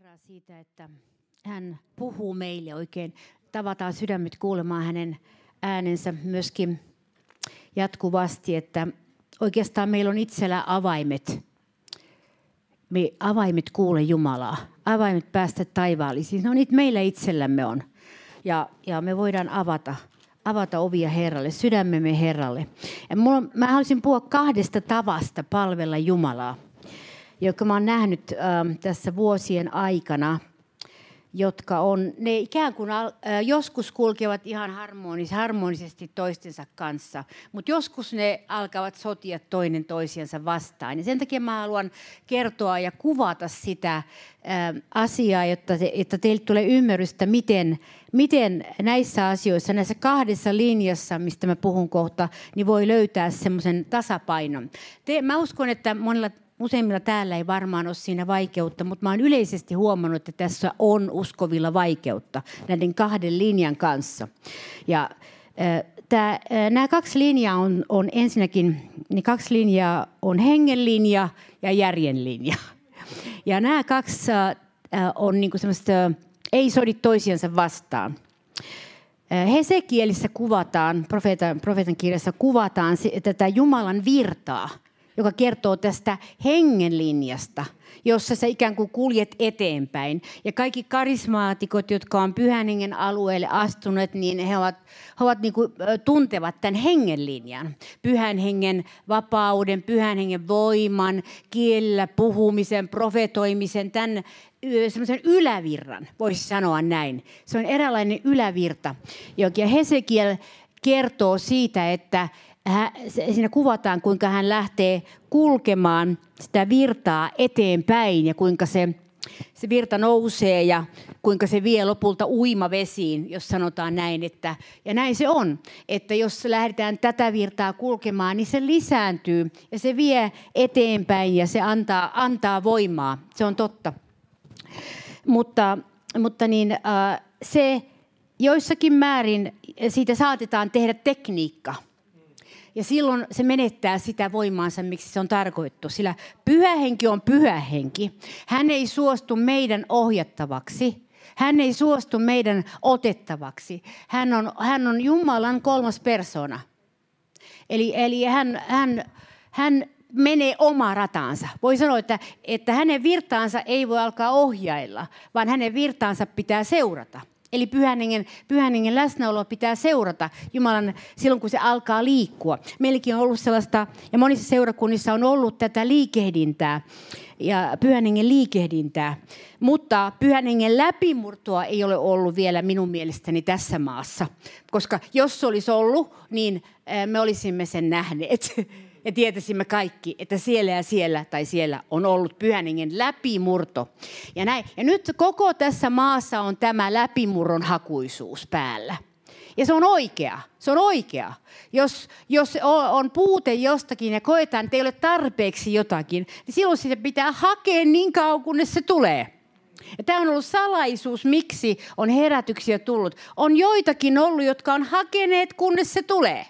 Herraa siitä, että hän puhuu meille oikein. Tavataan sydämet kuulemaan hänen äänensä myöskin jatkuvasti, että oikeastaan meillä on itsellä avaimet. Me avaimet kuule Jumalaa. Avaimet päästä taivaallisiin. No niitä meillä itsellämme on. Ja, ja me voidaan avata, avata ovia Herralle, sydämemme Herralle. Ja mulla, mä haluaisin puhua kahdesta tavasta palvella Jumalaa joka mä oon nähnyt äh, tässä vuosien aikana, jotka on, ne ikään kuin äh, joskus kulkevat ihan harmonis, harmonisesti toistensa kanssa, mutta joskus ne alkavat sotia toinen toisiansa vastaan. Ja sen takia mä haluan kertoa ja kuvata sitä äh, asiaa, jotta, te, että teille tulee ymmärrystä, miten, miten näissä asioissa, näissä kahdessa linjassa, mistä mä puhun kohta, niin voi löytää semmoisen tasapainon. Te, mä uskon, että monilla useimmilla täällä ei varmaan ole siinä vaikeutta, mutta mä yleisesti huomannut, että tässä on uskovilla vaikeutta näiden kahden linjan kanssa. Ja Tää, nämä kaksi linjaa on, on ensinnäkin, niin kaksi linjaa on hengen linja ja järjen linja. Ja nämä kaksi on niin kuin semmoista, ei sodi toisiansa vastaan. Hesekielissä kuvataan, profeetan, profeetan kirjassa kuvataan tätä Jumalan virtaa – joka kertoo tästä hengenlinjasta, jossa sä ikään kuin kuljet eteenpäin. Ja kaikki karismaatikot, jotka on pyhän hengen alueelle astuneet, niin he ovat, he ovat niin kuin, tuntevat tämän hengenlinjan. Pyhän hengen vapauden, pyhän hengen voiman, kielellä puhumisen, profetoimisen, tämän semmoisen ylävirran, voisi sanoa näin. Se on eräänlainen ylävirta. Ja Hesekiel kertoo siitä, että siinä kuvataan, kuinka hän lähtee kulkemaan sitä virtaa eteenpäin ja kuinka se, se virta nousee ja kuinka se vie lopulta uimavesiin, jos sanotaan näin. Että, ja näin se on, että jos lähdetään tätä virtaa kulkemaan, niin se lisääntyy ja se vie eteenpäin ja se antaa, antaa voimaa. Se on totta. Mutta, mutta niin, äh, se joissakin määrin siitä saatetaan tehdä tekniikka – ja silloin se menettää sitä voimaansa, miksi se on tarkoittu. Sillä pyhä henki on pyhä henki. Hän ei suostu meidän ohjattavaksi. Hän ei suostu meidän otettavaksi. Hän on, hän on Jumalan kolmas persona. Eli, eli hän, hän, hän menee oma rataansa. Voi sanoa, että, että hänen virtaansa ei voi alkaa ohjailla, vaan hänen virtaansa pitää seurata. Eli pyhän hengen, pyhän hengen läsnäolo pitää seurata Jumalan silloin, kun se alkaa liikkua. Meilläkin on ollut sellaista, ja monissa seurakunnissa on ollut tätä liikehdintää ja pyhän hengen liikehdintää. Mutta pyhän hengen läpimurtoa ei ole ollut vielä minun mielestäni tässä maassa. Koska jos se olisi ollut, niin me olisimme sen nähneet ja tietäisimme kaikki, että siellä ja siellä tai siellä on ollut pyhäningen läpimurto. Ja, näin. ja nyt koko tässä maassa on tämä läpimurron hakuisuus päällä. Ja se on oikea. Se on oikea. Jos, jos on puute jostakin ja koetaan, että ei ole tarpeeksi jotakin, niin silloin sitä pitää hakea niin kauan, kunnes se tulee. Ja tämä on ollut salaisuus, miksi on herätyksiä tullut. On joitakin ollut, jotka on hakeneet, kunnes se tulee.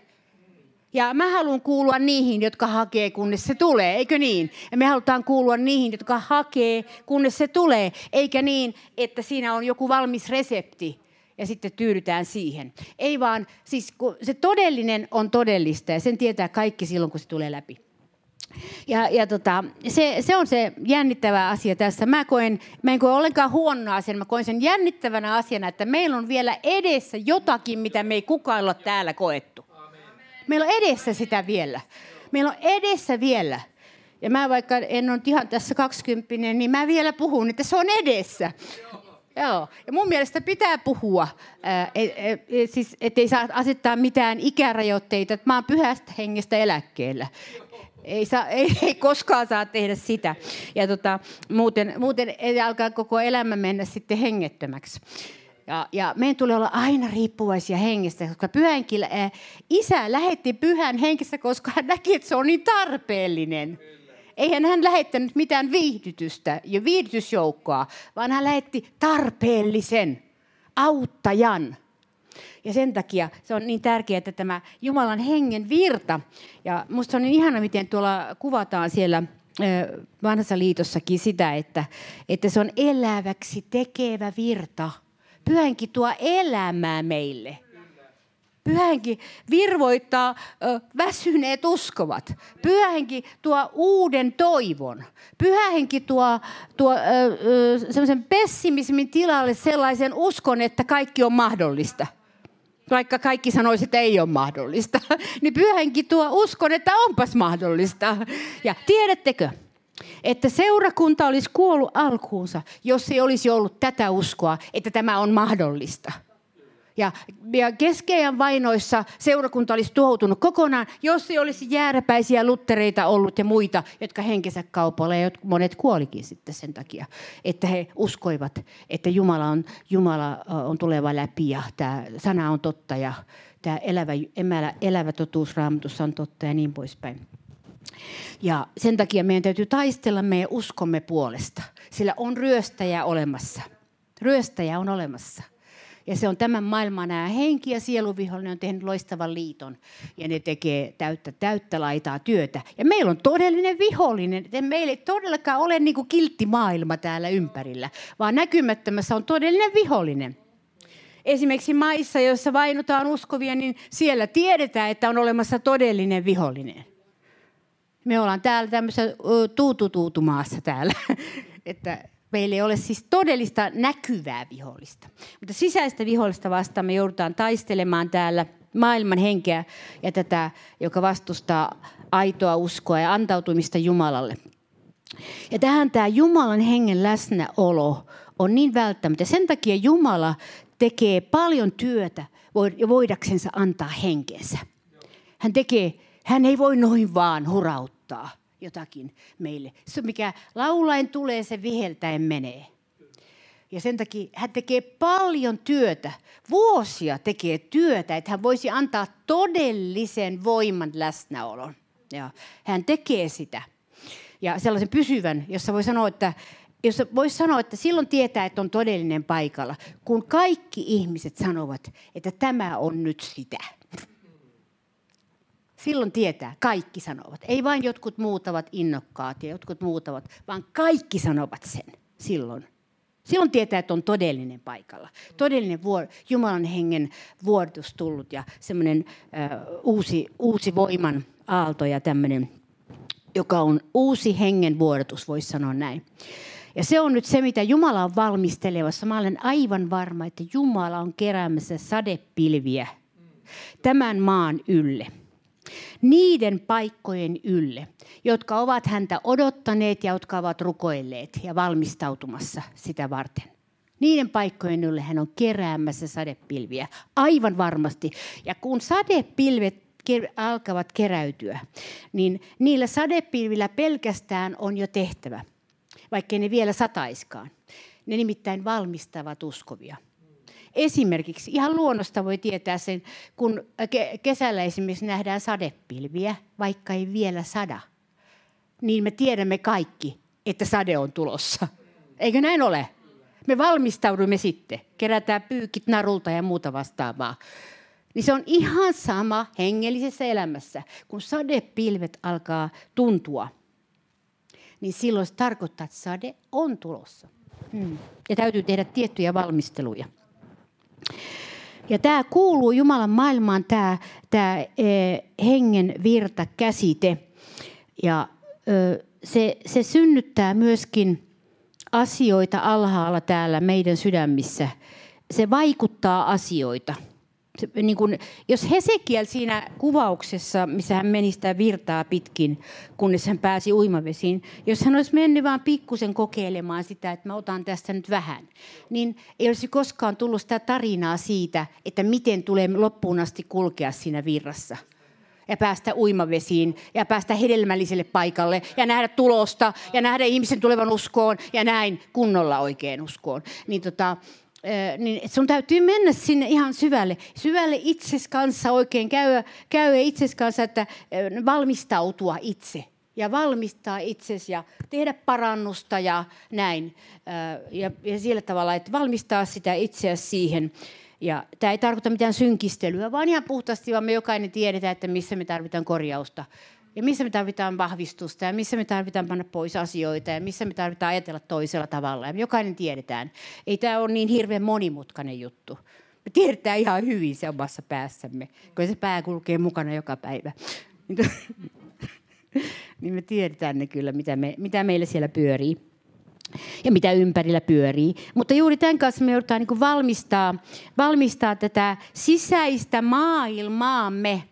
Ja mä haluan kuulua niihin, jotka hakee, kunnes se tulee, eikö niin? Ja me halutaan kuulua niihin, jotka hakee, kunnes se tulee, eikä niin, että siinä on joku valmis resepti ja sitten tyydytään siihen. Ei vaan, siis se todellinen on todellista ja sen tietää kaikki silloin, kun se tulee läpi. Ja, ja tota, se, se, on se jännittävä asia tässä. Mä, koen, mä en koe ollenkaan huonoa asiana, mä koen sen jännittävänä asiana, että meillä on vielä edessä jotakin, mitä me ei kukaan ole täällä koettu. Meillä on edessä sitä vielä. Meillä on edessä vielä. Ja mä vaikka en ole ihan tässä 20, niin mä vielä puhun, että se on edessä. Joo. Ja mun mielestä pitää puhua, et, et, et, siis, ettei saa asettaa mitään ikärajoitteita, että mä oon pyhästä hengestä eläkkeellä. Ei, saa, ei, ei koskaan saa tehdä sitä. Ja tota, muuten, muuten ei alkaa koko elämä mennä sitten hengettömäksi. Ja, ja meidän tulee olla aina riippuvaisia hengestä, koska pyhänkin, äh, isä lähetti pyhän henkistä, koska hän näki, että se on niin tarpeellinen. Eihän hän lähettänyt mitään viihdytystä ja viihdytysjoukkoa, vaan hän lähetti tarpeellisen auttajan. Ja sen takia se on niin tärkeää, että tämä Jumalan hengen virta, ja musta on niin ihana, miten tuolla kuvataan siellä vanhassa liitossakin sitä, että, että se on eläväksi tekevä virta. Pyhänkin tuo elämää meille. Pyhänkin virvoittaa ö, väsyneet uskovat. Pyhänkin tuo uuden toivon. Pyhänkin tuo, tuo semmoisen pessimismin tilalle sellaisen uskon, että kaikki on mahdollista – vaikka kaikki sanoisivat, että ei ole mahdollista, niin pyhänkin tuo uskon, että onpas mahdollista. Ja tiedättekö, että seurakunta olisi kuollut alkuunsa, jos ei olisi ollut tätä uskoa, että tämä on mahdollista – ja, ja keskeidän vainoissa seurakunta olisi tuhoutunut kokonaan, jos ei olisi jääräpäisiä luttereita ollut ja muita, jotka henkensä kaupalla ja monet kuolikin sitten sen takia, että he uskoivat, että Jumala on, Jumala on tuleva läpi ja tämä sana on totta ja tämä elävä, elävä totuus raamatussa on totta ja niin poispäin. Ja sen takia meidän täytyy taistella meidän uskomme puolesta, sillä on ryöstäjä olemassa. Ryöstäjä on olemassa. Ja se on tämän maailman nämä henki- ja sieluvihollinen on tehnyt loistavan liiton. Ja ne tekee täyttä, täyttä laitaa työtä. Ja meillä on todellinen vihollinen. Meillä ei todellakaan ole niin kuin kiltti maailma täällä ympärillä, vaan näkymättömässä on todellinen vihollinen. Esimerkiksi maissa, joissa vainotaan uskovia, niin siellä tiedetään, että on olemassa todellinen vihollinen. Me ollaan täällä tämmöisessä tuututuutumaassa täällä, että Meillä ei ole siis todellista näkyvää vihollista. Mutta sisäistä vihollista vastaan me joudutaan taistelemaan täällä maailman henkeä ja tätä, joka vastustaa aitoa uskoa ja antautumista Jumalalle. Ja tähän tämä Jumalan hengen läsnäolo on niin välttämättä. Sen takia Jumala tekee paljon työtä voidaksensa antaa henkensä. Hän, tekee, hän ei voi noin vaan hurauttaa jotakin meille. Se, mikä laulain tulee, se viheltäen menee. Ja sen takia hän tekee paljon työtä, vuosia tekee työtä, että hän voisi antaa todellisen voiman läsnäolon. Ja hän tekee sitä. Ja sellaisen pysyvän, jossa voi sanoa, että jos voisi sanoa, että silloin tietää, että on todellinen paikalla, kun kaikki ihmiset sanovat, että tämä on nyt sitä. Silloin tietää, kaikki sanovat. Ei vain jotkut muutavat innokkaat ja jotkut muutavat, vaan kaikki sanovat sen silloin. Silloin tietää, että on todellinen paikalla. Todellinen vuor- Jumalan hengen vuodatus tullut ja semmoinen uusi, uusi voiman aalto ja tämmöinen, joka on uusi hengen vuodatus, voisi sanoa näin. Ja se on nyt se, mitä Jumala on valmistelevassa. Mä olen aivan varma, että Jumala on keräämässä sadepilviä tämän maan ylle – niiden paikkojen ylle, jotka ovat häntä odottaneet ja jotka ovat rukoilleet ja valmistautumassa sitä varten. Niiden paikkojen ylle hän on keräämässä sadepilviä, aivan varmasti. Ja kun sadepilvet alkavat keräytyä, niin niillä sadepilvillä pelkästään on jo tehtävä, vaikkei ne vielä sataiskaan. Ne nimittäin valmistavat uskovia – Esimerkiksi ihan luonnosta voi tietää sen, kun kesällä esimerkiksi nähdään sadepilviä, vaikka ei vielä sada, niin me tiedämme kaikki, että sade on tulossa. Eikö näin ole? Me valmistaudumme sitten, kerätään pyykit narulta ja muuta vastaavaa. Niin se on ihan sama hengellisessä elämässä, kun sadepilvet alkaa tuntua. Niin silloin se tarkoittaa, että sade on tulossa. Hmm. Ja täytyy tehdä tiettyjä valmisteluja. Ja tämä kuuluu Jumalan maailmaan, tämä, tämä e, hengen virta käsite. Ja se, se synnyttää myöskin asioita alhaalla täällä meidän sydämissä. Se vaikuttaa asioita – niin kun, jos Hesekiel siinä kuvauksessa, missä hän meni sitä virtaa pitkin, kunnes hän pääsi uimavesiin, jos hän olisi mennyt vain pikkusen kokeilemaan sitä, että mä otan tästä nyt vähän, niin ei olisi koskaan tullut sitä tarinaa siitä, että miten tulee loppuun asti kulkea siinä virrassa ja päästä uimavesiin ja päästä hedelmälliselle paikalle ja nähdä tulosta ja nähdä ihmisen tulevan uskoon ja näin kunnolla oikein uskoon. Niin tota, niin sun täytyy mennä sinne ihan syvälle, syvälle itses kanssa oikein, käydä, käydä itses kanssa, että valmistautua itse ja valmistaa itsesi ja tehdä parannusta ja näin. Ja, ja sillä tavalla, että valmistaa sitä itseäsi siihen. Ja tämä ei tarkoita mitään synkistelyä, vaan ihan puhtaasti, vaan me jokainen tiedetään, että missä me tarvitaan korjausta. Ja missä me tarvitaan vahvistusta ja missä me tarvitaan panna pois asioita ja missä me tarvitaan ajatella toisella tavalla. Ja jokainen tiedetään. Ei tämä ole niin hirveän monimutkainen juttu. Me tiedetään ihan hyvin se omassa päässämme, kun se pää kulkee mukana joka päivä. niin me tiedetään ne kyllä, mitä, me, mitä meillä siellä pyörii ja mitä ympärillä pyörii. Mutta juuri tämän kanssa me joudutaan niin valmistaa, valmistaa tätä sisäistä maailmaamme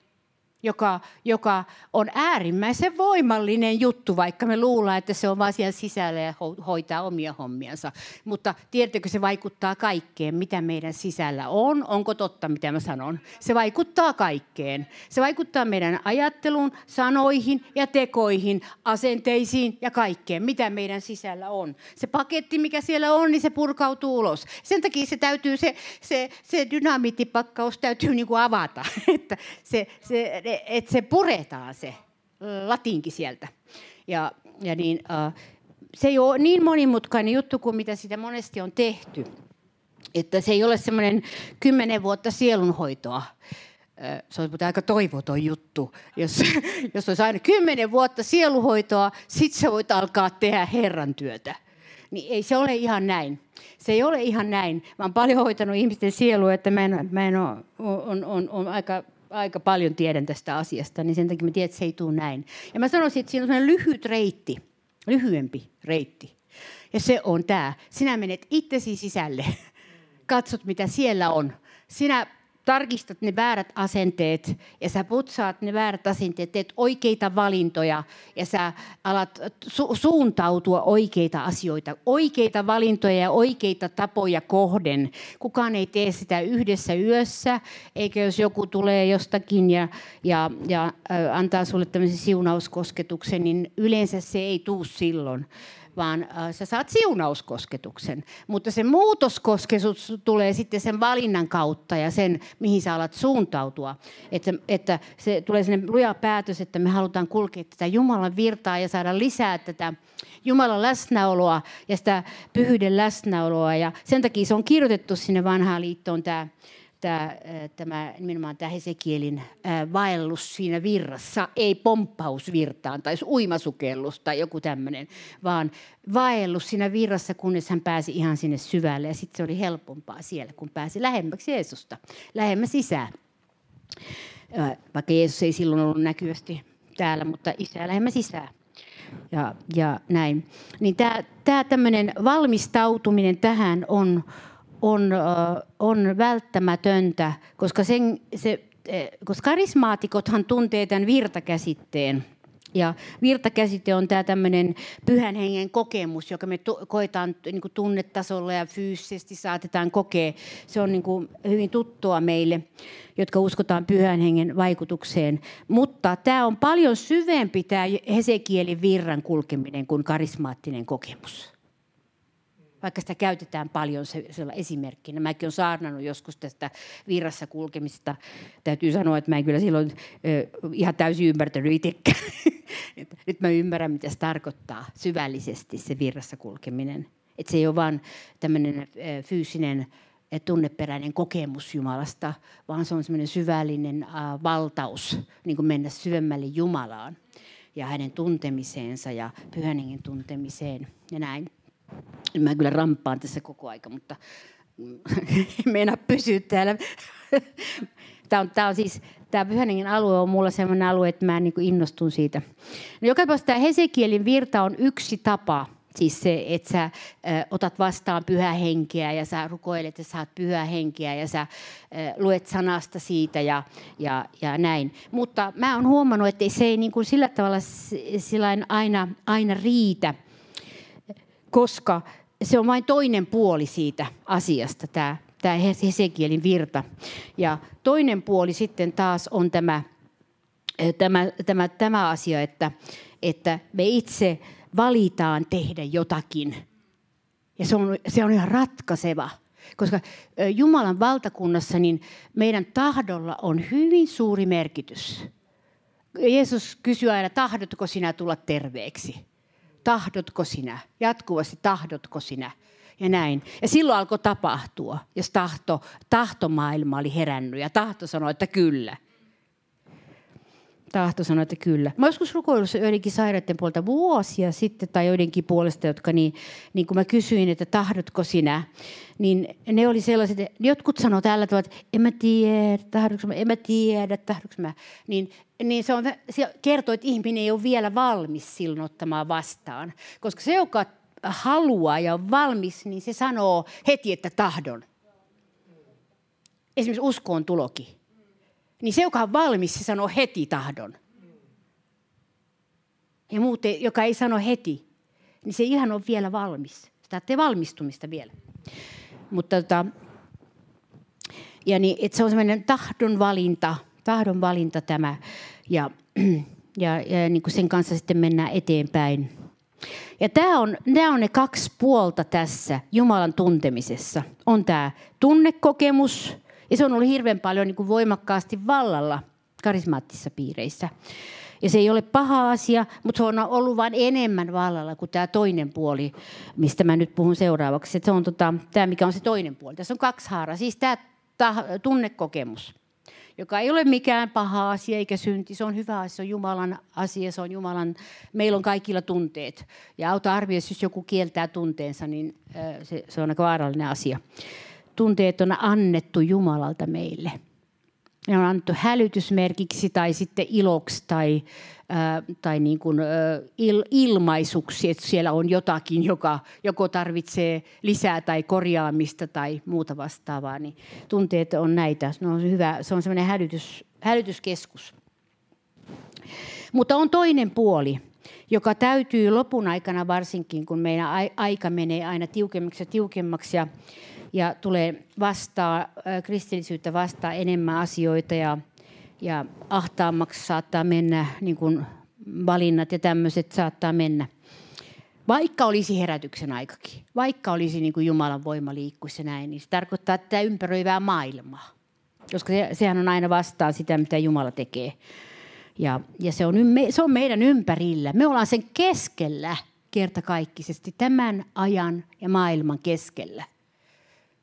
joka, joka on äärimmäisen voimallinen juttu, vaikka me luullaan, että se on vain siellä sisällä ja hoitaa omia hommiansa. Mutta tiedättekö, se vaikuttaa kaikkeen, mitä meidän sisällä on. Onko totta, mitä mä sanon? Se vaikuttaa kaikkeen. Se vaikuttaa meidän ajatteluun, sanoihin ja tekoihin, asenteisiin ja kaikkeen, mitä meidän sisällä on. Se paketti, mikä siellä on, niin se purkautuu ulos. Sen takia se täytyy, se, se, se dynamiittipakkaus täytyy niin kuin avata, että se, se että se puretaan se latinki sieltä. Ja, ja niin, uh, se ei ole niin monimutkainen juttu kuin mitä sitä monesti on tehty. Että se ei ole semmoinen kymmenen vuotta sielunhoitoa. Se olisi aika toivoton juttu, jos, jos olisi aina kymmenen vuotta sieluhoitoa, sitten sä voit alkaa tehdä Herran työtä. Niin ei se ole ihan näin. Se ei ole ihan näin. Mä oon paljon hoitanut ihmisten sielua, että mä en, mä en ole, on, on, on aika aika paljon tiedän tästä asiasta, niin sen takia mä tiedän, että se ei tule näin. Ja mä sanoisin, että siinä on lyhyt reitti, lyhyempi reitti. Ja se on tämä. Sinä menet itsesi sisälle, katsot mitä siellä on. Sinä tarkistat ne väärät asenteet ja sä putsaat ne väärät asenteet, teet oikeita valintoja ja sä alat su- suuntautua oikeita asioita, oikeita valintoja ja oikeita tapoja kohden. Kukaan ei tee sitä yhdessä yössä, eikä jos joku tulee jostakin ja, ja, ja antaa sulle tämmöisen siunauskosketuksen, niin yleensä se ei tuu silloin vaan äh, sä saat siunauskosketuksen. Mutta se muutoskosketus tulee sitten sen valinnan kautta ja sen, mihin sä alat suuntautua. Että, että se tulee sinne luja päätös, että me halutaan kulkea tätä Jumalan virtaa ja saada lisää tätä Jumalan läsnäoloa ja sitä pyhyyden läsnäoloa. Ja sen takia se on kirjoitettu sinne vanhaan liittoon tämä tämä, tämä nimenomaan tämä Hesekielin vaellus siinä virrassa, ei pomppaus virtaan tai uimasukellus tai joku tämmöinen, vaan vaellus siinä virrassa, kunnes hän pääsi ihan sinne syvälle ja sitten se oli helpompaa siellä, kun pääsi lähemmäksi Jeesusta, lähemmäs sisään. Vaikka Jeesus ei silloin ollut näkyvästi täällä, mutta isää lähemmäs sisään. Ja, ja näin. Niin tämä, tämä tämmöinen valmistautuminen tähän on, on, on välttämätöntä, koska, sen, se, e, koska karismaatikothan tuntee tämän virtakäsitteen. Ja virtakäsite on tämä tämmöinen pyhän hengen kokemus, joka me tu- koetaan niin kuin tunnetasolla ja fyysisesti saatetaan kokea. Se on niin kuin hyvin tuttua meille, jotka uskotaan pyhän hengen vaikutukseen. Mutta tämä on paljon syvempi tämä Hesekielin virran kulkeminen kuin karismaattinen kokemus vaikka sitä käytetään paljon se, esimerkkinä. Mäkin olen saarnannut joskus tästä virrassa kulkemista. Täytyy sanoa, että mä en kyllä silloin ö, ihan täysin ymmärtänyt itsekään. Nyt mä ymmärrän, mitä se tarkoittaa syvällisesti se virrassa kulkeminen. Että se ei ole vain tämmöinen fyysinen tunneperäinen kokemus Jumalasta, vaan se on semmoinen syvällinen äh, valtaus niin kuin mennä syvemmälle Jumalaan ja hänen tuntemiseensa ja pyhän tuntemiseen ja näin. Mä kyllä rampaan tässä koko aika, mutta en meinaa pysyä täällä. Tämä on, tämä on siis, tämä Pyhäningen alue on mulla sellainen alue, että mä niin innostun siitä. No joka tapauksessa tämä Hesekielin virta on yksi tapa, siis se, että sä ö, otat vastaan pyhää henkeä ja sä rukoilet ja saat pyhää henkeä ja sä ö, luet sanasta siitä ja, ja, ja näin. Mutta mä oon huomannut, että se ei niin kuin sillä tavalla aina, aina riitä – koska se on vain toinen puoli siitä asiasta, tämä, tämä Hesekielin virta. Ja toinen puoli sitten taas on tämä, tämä, tämä, tämä asia, että, että me itse valitaan tehdä jotakin. Ja se on, se on ihan ratkaiseva. Koska Jumalan valtakunnassa niin meidän tahdolla on hyvin suuri merkitys. Jeesus kysyy aina, tahdotko sinä tulla terveeksi? Tahdotko sinä, jatkuvasti tahdotko sinä. Ja näin. Ja silloin alkoi tapahtua, jos tahto, tahtomaailma oli herännyt ja tahto sanoi, että kyllä. Tahto sanoi, että kyllä. Mä joskus rukoilussa joidenkin sairaiden puolta vuosia sitten tai joidenkin puolesta, jotka niin, niin kun mä kysyin, että tahdotko sinä, niin ne oli sellaiset, jotkut sanoivat tällä tavalla, että en mä tiedä, tahdotko mä, en mä tiedä, tahdotko mä. Niin, niin se, on, se kertoo, että ihminen ei ole vielä valmis silloin ottamaan vastaan. Koska se, joka haluaa ja on valmis, niin se sanoo heti, että tahdon. Esimerkiksi uskoon tulokin niin se, joka on valmis, se sanoo heti tahdon. Ja muuten, joka ei sano heti, niin se ihan on vielä valmis. Sitä tee valmistumista vielä. Mutta tota, ja niin, että se on semmoinen tahdon valinta, tahdon valinta tämä. Ja, ja, ja niin kuin sen kanssa sitten mennään eteenpäin. Ja tämä on, nämä on ne kaksi puolta tässä Jumalan tuntemisessa. On tämä tunnekokemus – ja se on ollut hirveän paljon niin kuin voimakkaasti vallalla karismaattisissa piireissä. Ja se ei ole paha asia, mutta se on ollut vain enemmän vallalla kuin tämä toinen puoli, mistä mä nyt puhun seuraavaksi. se on tota, tämä, mikä on se toinen puoli. Tässä on kaksi haaraa. Siis tämä tunnekokemus, joka ei ole mikään paha asia eikä synti. Se on hyvä asia, se on Jumalan asia, se on Jumalan, meillä on kaikilla tunteet. Ja auta arvioida, jos joku kieltää tunteensa, niin se, se on aika vaarallinen asia tunteet on annettu Jumalalta meille. Ne on annettu hälytysmerkiksi tai sitten iloksi tai, ää, tai niin kuin, ää, il, ilmaisuksi, että siellä on jotakin, joka joko tarvitsee lisää tai korjaamista tai muuta vastaavaa. Niin tunteet on näitä. Ne on hyvä, se on semmoinen hälytys, hälytyskeskus. Mutta on toinen puoli, joka täytyy lopun aikana varsinkin, kun meidän aika menee aina tiukemmaksi ja tiukemmaksi ja ja tulee vastaa, kristillisyyttä vastaa enemmän asioita ja, ja ahtaammaksi saattaa mennä niin kuin valinnat ja tämmöiset saattaa mennä. Vaikka olisi herätyksen aikakin, vaikka olisi niin kuin Jumalan voima liikkuisi näin, niin se tarkoittaa tätä ympäröivää maailmaa. Koska se, sehän on aina vastaan sitä, mitä Jumala tekee. Ja, ja se, on, se on meidän ympärillä. Me ollaan sen keskellä kertakaikkisesti, tämän ajan ja maailman keskellä.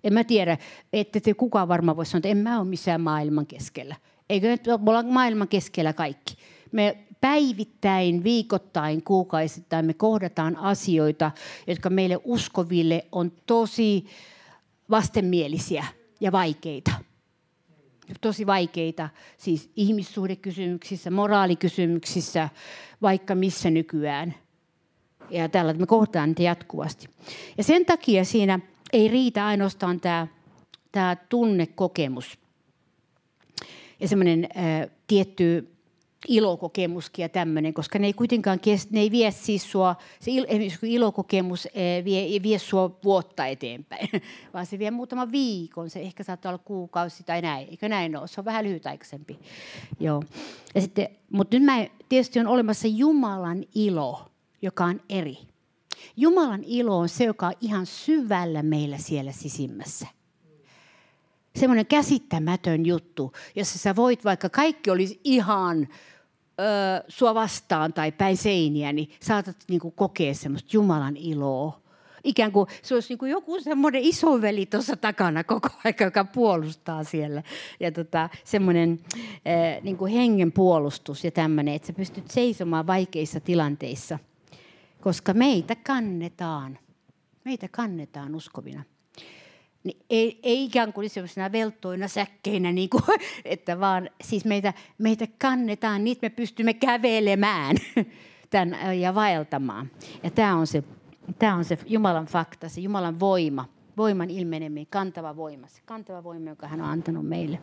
En mä tiedä, että te kukaan varmaan voisi sanoa, että en mä ole missään maailman keskellä. Eikö nyt olla maailman keskellä kaikki? Me päivittäin, viikoittain, kuukausittain me kohdataan asioita, jotka meille uskoville on tosi vastenmielisiä ja vaikeita. Tosi vaikeita, siis ihmissuhdekysymyksissä, moraalikysymyksissä, vaikka missä nykyään. Ja tällä me kohdataan niitä jatkuvasti. Ja sen takia siinä ei riitä ainoastaan tämä, tämä tunnekokemus ja semmoinen äh, tietty ilokokemuskin ja tämmöinen, koska ne ei kuitenkaan kes, ne ei vie siis sua, se il, ilokokemus äh, vie, vie sua vuotta eteenpäin, vaan se vie muutama viikon, se ehkä saattaa olla kuukausi tai näin, eikö näin ole, se on vähän lyhytaikaisempi. Joo. Ja sitten, mutta nyt mä, tietysti on olemassa Jumalan ilo, joka on eri. Jumalan ilo on se, joka on ihan syvällä meillä siellä sisimmässä. Semmoinen käsittämätön juttu, jossa sä voit, vaikka kaikki olisi ihan ö, sua vastaan tai päin seiniä, niin saatat niin kuin, kokea semmoista Jumalan iloa. Ikään kuin se olisi niin kuin joku semmoinen isoveli tuossa takana koko aika, joka puolustaa siellä. Ja tota, semmoinen niin kuin hengen puolustus ja tämmöinen, että sä pystyt seisomaan vaikeissa tilanteissa – koska meitä kannetaan. Meitä kannetaan uskovina. Niin ei, ei ikään kuin sellaisena velttoina säkkeinä, niin kuin, että vaan siis meitä, meitä kannetaan, niin me pystymme kävelemään tämän, ja vaeltamaan. Ja tämä on, se, tämä on se Jumalan fakta, se Jumalan voima, voiman ilmeneminen, kantava voima, se kantava voima, joka hän on antanut meille,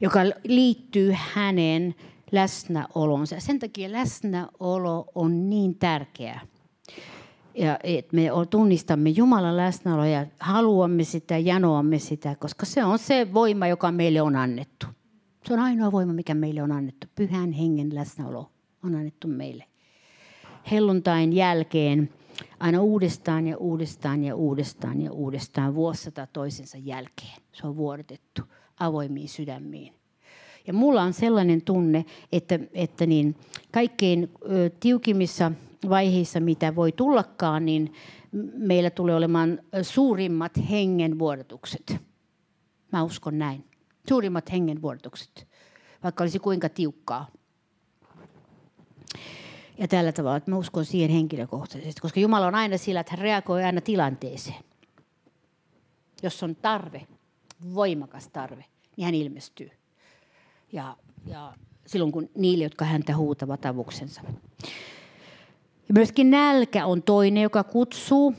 joka liittyy hänen läsnäolonsa. Sen takia läsnäolo on niin tärkeää. Ja että me tunnistamme Jumalan läsnäoloa ja haluamme sitä, janoamme sitä, koska se on se voima, joka meille on annettu. Se on ainoa voima, mikä meille on annettu. Pyhän hengen läsnäolo on annettu meille. Helluntain jälkeen aina uudestaan ja uudestaan ja uudestaan ja uudestaan vuosisata toisensa jälkeen. Se on vuodetettu avoimiin sydämiin. Ja mulla on sellainen tunne, että, että niin kaikkein tiukimmissa vaiheissa, mitä voi tullakaan, niin meillä tulee olemaan suurimmat hengenvuodatukset. Mä uskon näin. Suurimmat hengenvuodatukset. vaikka olisi kuinka tiukkaa. Ja tällä tavalla, että mä uskon siihen henkilökohtaisesti, koska Jumala on aina sillä, että hän reagoi aina tilanteeseen. Jos on tarve, voimakas tarve, niin hän ilmestyy. Ja, ja silloin kun niille, jotka häntä huutavat avuksensa. Ja myöskin nälkä on toinen, joka kutsuu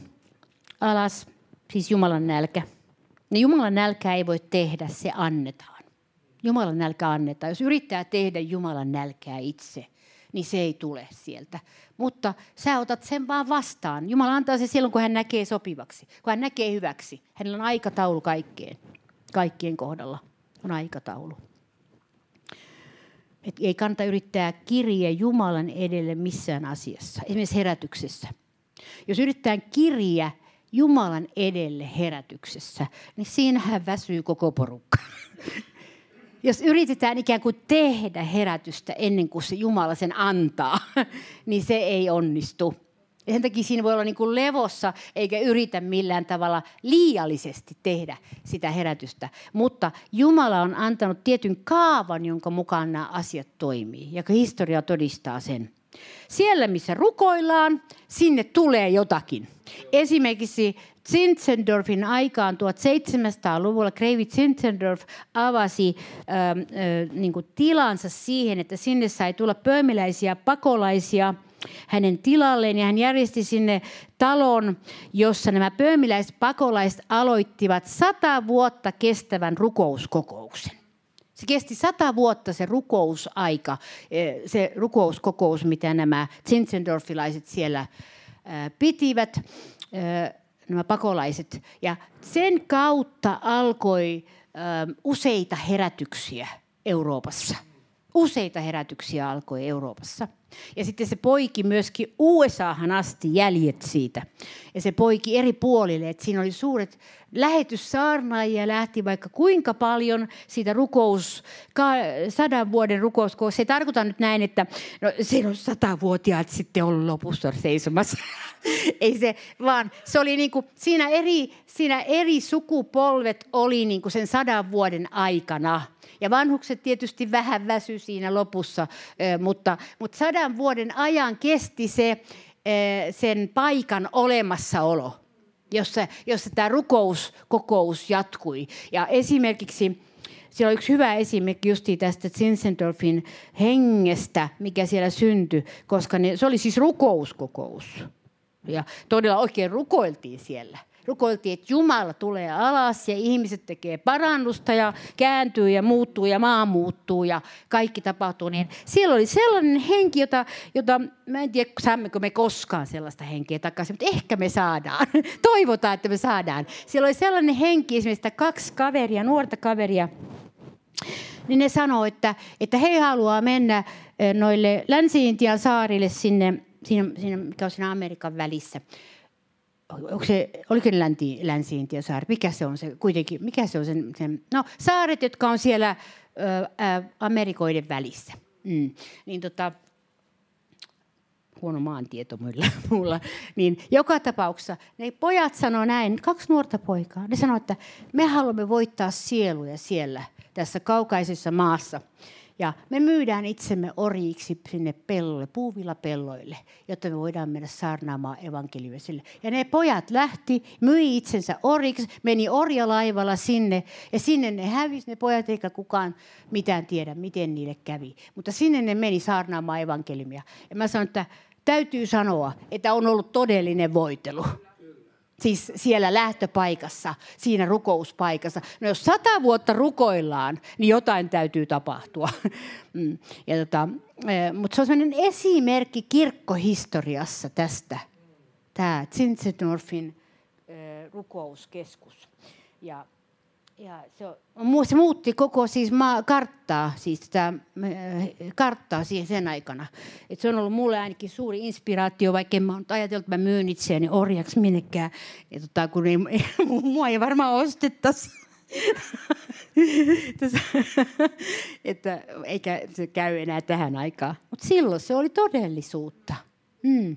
alas, siis Jumalan nälkä. Ja Jumalan nälkää ei voi tehdä, se annetaan. Jumalan nälkä annetaan. Jos yrittää tehdä Jumalan nälkää itse, niin se ei tule sieltä. Mutta sä otat sen vaan vastaan. Jumala antaa se silloin, kun hän näkee sopivaksi, kun hän näkee hyväksi. Hänellä on aikataulu kaikkeen, kaikkien kohdalla on aikataulu. Et ei kannata yrittää kirje Jumalan edelle missään asiassa, esimerkiksi herätyksessä. Jos yrittää kirja Jumalan edelle herätyksessä, niin siinähän väsyy koko porukka. Jos yritetään ikään kuin tehdä herätystä ennen kuin se Jumala sen antaa, niin se ei onnistu. Ja sen takia siinä voi olla niin kuin levossa, eikä yritä millään tavalla liiallisesti tehdä sitä herätystä. Mutta Jumala on antanut tietyn kaavan, jonka mukaan nämä asiat toimii. Ja historia todistaa sen. Siellä, missä rukoillaan, sinne tulee jotakin. Esimerkiksi Zinzendorfin aikaan 1700-luvulla Kreivi Zinzendorf avasi äh, äh, niin tilansa siihen, että sinne sai tulla pöömiläisiä pakolaisia – hänen tilalleen ja hän järjesti sinne talon, jossa nämä pöömiläiset pakolaiset aloittivat sata vuotta kestävän rukouskokouksen. Se kesti sata vuotta se rukousaika, e, se rukouskokous, mitä nämä Zinzendorfilaiset siellä e, pitivät, e, nämä pakolaiset. Ja sen kautta alkoi useita herätyksiä Euroopassa. Useita herätyksiä alkoi Euroopassa. Ja sitten se poiki myöskin USAhan asti jäljet siitä. Ja se poiki eri puolille, että siinä oli suuret lähetyssaarnaajia lähti vaikka kuinka paljon siitä rukous, sadan vuoden rukous. Se ei tarkoita nyt näin, että no, siinä on satavuotiaat sitten ollut lopussa seisomassa. ei se, vaan se oli niin kuin, siinä, eri, siinä eri sukupolvet oli niin kuin sen sadan vuoden aikana – ja vanhukset tietysti vähän väsy siinä lopussa, mutta, mutta sadan vuoden ajan kesti se sen paikan olemassaolo, jossa, jossa tämä rukouskokous jatkui. Ja esimerkiksi siellä on yksi hyvä esimerkki justi tästä Zinzendorfin hengestä, mikä siellä syntyi, koska ne, se oli siis rukouskokous. Ja todella oikein rukoiltiin siellä rukoiltiin, että Jumala tulee alas ja ihmiset tekee parannusta ja kääntyy ja muuttuu ja maa muuttuu ja kaikki tapahtuu. Niin siellä oli sellainen henki, jota, jota mä en tiedä, saammeko me koskaan sellaista henkeä takaisin, mutta ehkä me saadaan. Toivotaan, että me saadaan. Siellä oli sellainen henki, esimerkiksi kaksi kaveria, nuorta kaveria, niin ne sanoo, että, että he haluaa mennä eh, noille Länsi-Intian saarille sinne, sinne, sinne, mikä on siinä Amerikan välissä onko se, oliko ne länsi, länsi saari? Mikä se on se kuitenkin, mikä se on sen, sen no saaret, jotka on siellä ö, ä, Amerikoiden välissä. Mm. Niin tota, huono maantieto mulla, mulla. Niin joka tapauksessa ne pojat sanoo näin, kaksi nuorta poikaa, ne sanoo, että me haluamme voittaa sieluja siellä, tässä kaukaisessa maassa. Ja me myydään itsemme orjiksi sinne pellolle, puuvilla pelloille, jotta me voidaan mennä saarnaamaan evankeliumille. Ja ne pojat lähti, myi itsensä orjiksi, meni orjalaivalla sinne. Ja sinne ne hävisi ne pojat, eikä kukaan mitään tiedä, miten niille kävi. Mutta sinne ne meni saarnaamaan evankeliumia. Ja mä sanoin, että täytyy sanoa, että on ollut todellinen voitelu siis siellä lähtöpaikassa, siinä rukouspaikassa. No jos sata vuotta rukoillaan, niin jotain täytyy tapahtua. Mm. Ja tota, eh, mutta se on sellainen esimerkki kirkkohistoriassa tästä, tämä Zinzendorfin eh, rukouskeskus. Ja ja se, se muutti koko siis maa, karttaa, siis tätä, karttaa siihen sen aikana. Et se on ollut mulle ainakin suuri inspiraatio, vaikka en mä ajatellut, että mä myyn itseäni orjaksi minnekään. Ja tota, kun ei, mua ei varmaan ostettaisi. että, eikä se käy enää tähän aikaan. Mutta silloin se oli todellisuutta. Mm.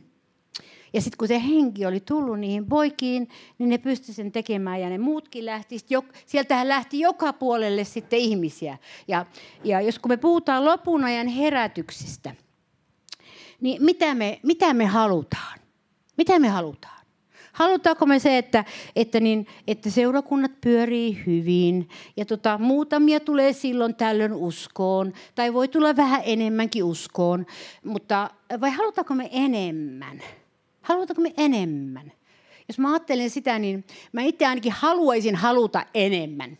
Ja sitten kun se henki oli tullut niihin poikiin, niin ne pystyi sen tekemään ja ne muutkin lähti. Sieltähän lähti joka puolelle sitten ihmisiä. Ja, ja jos kun me puhutaan lopun ajan herätyksistä, niin mitä me, mitä me halutaan? Mitä me halutaan? Halutaanko me se, että, että, niin, että seurakunnat pyörii hyvin ja tota, muutamia tulee silloin tällöin uskoon tai voi tulla vähän enemmänkin uskoon, mutta vai halutaanko me enemmän? Halutaanko me enemmän? Jos mä ajattelen sitä, niin mä itse ainakin haluaisin haluta enemmän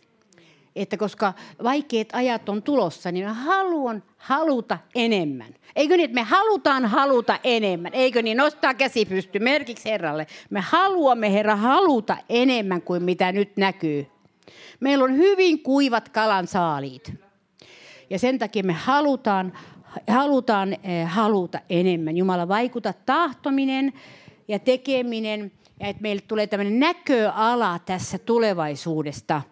että koska vaikeat ajat on tulossa, niin mä haluan haluta enemmän. Eikö niin, että me halutaan haluta enemmän? Eikö niin? Nostaa käsi pysty merkiksi Herralle. Me haluamme, Herra, haluta enemmän kuin mitä nyt näkyy. Meillä on hyvin kuivat kalan saaliit. Ja sen takia me halutaan, halutaan eh, haluta enemmän. Jumala vaikuta tahtominen ja tekeminen ja että meille tulee tämmöinen näköala tässä tulevaisuudesta –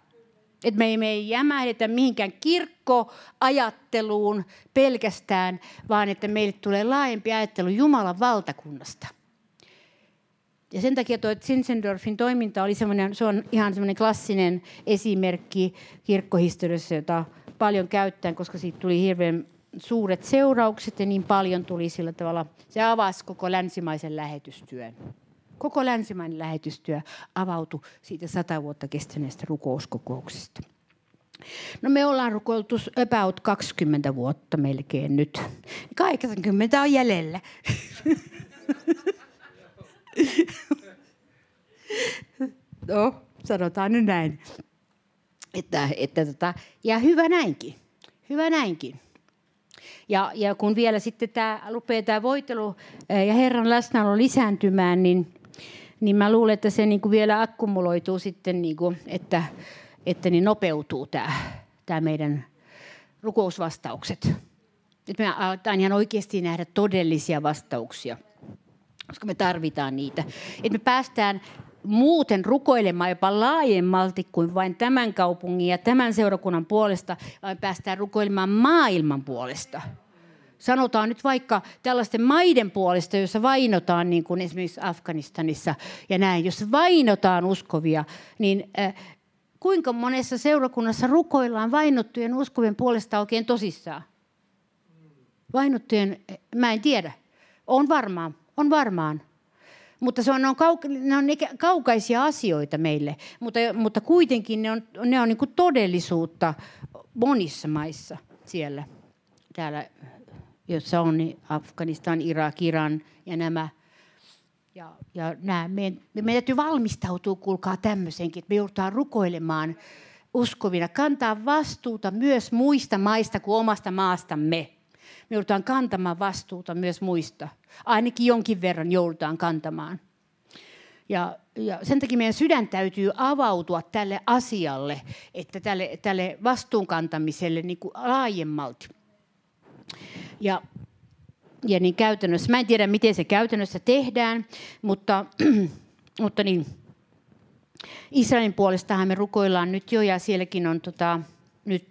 että me ei, me ei jämähdetä mihinkään kirkkoajatteluun pelkästään, vaan että meille tulee laajempi ajattelu Jumalan valtakunnasta. Ja sen takia tuo Zinzendorfin toiminta oli semmoinen, se on ihan semmoinen klassinen esimerkki kirkkohistoriassa, jota paljon käyttäen, koska siitä tuli hirveän suuret seuraukset ja niin paljon tuli sillä tavalla. Se avasi koko länsimaisen lähetystyön. Koko länsimainen lähetystyö avautui siitä sata vuotta kestäneestä rukouskokouksesta. No me ollaan rukoiltu about 20 vuotta melkein nyt. 80 on jäljellä. no, sanotaan nyt näin. Että, että tota, ja hyvä näinkin. Hyvä näinkin. Ja, ja kun vielä sitten tämä rupeaa tämä voitelu ja Herran läsnäolo lisääntymään, niin niin mä luulen, että se niin kuin vielä akkumuloituu sitten, niin kuin, että, että niin nopeutuu tämä, tämä meidän rukousvastaukset. Että me aletaan ihan oikeasti nähdä todellisia vastauksia, koska me tarvitaan niitä. Että me päästään muuten rukoilemaan jopa laajemmalti kuin vain tämän kaupungin ja tämän seurakunnan puolesta, vaan päästään rukoilemaan maailman puolesta – sanotaan nyt vaikka tällaisten maiden puolesta, joissa vainotaan, niin kuin esimerkiksi Afganistanissa ja näin, jos vainotaan uskovia, niin äh, kuinka monessa seurakunnassa rukoillaan vainottujen uskovien puolesta oikein tosissaan? Vainottujen, mä en tiedä. On varmaan, on varmaan. Mutta se on, ne on, kauka, ne on kaukaisia asioita meille, mutta, mutta kuitenkin ne on, ne on niin kuin todellisuutta monissa maissa siellä, täällä jossa on niin Afganistan, Irak, Iran ja nämä. Ja, ja nämä, meidän, meidän täytyy valmistautua, kuulkaa tämmöisenkin, että me joudutaan rukoilemaan uskovina, kantaa vastuuta myös muista maista kuin omasta maastamme. Me joudutaan kantamaan vastuuta myös muista. Ainakin jonkin verran joudutaan kantamaan. Ja, ja sen takia meidän sydän täytyy avautua tälle asialle, että tälle, tälle vastuunkantamiselle niin kuin laajemmalti. Ja, ja niin käytännössä, mä en tiedä miten se käytännössä tehdään, mutta, mutta niin, Israelin puolestahan me rukoillaan nyt jo ja sielläkin on tota, nyt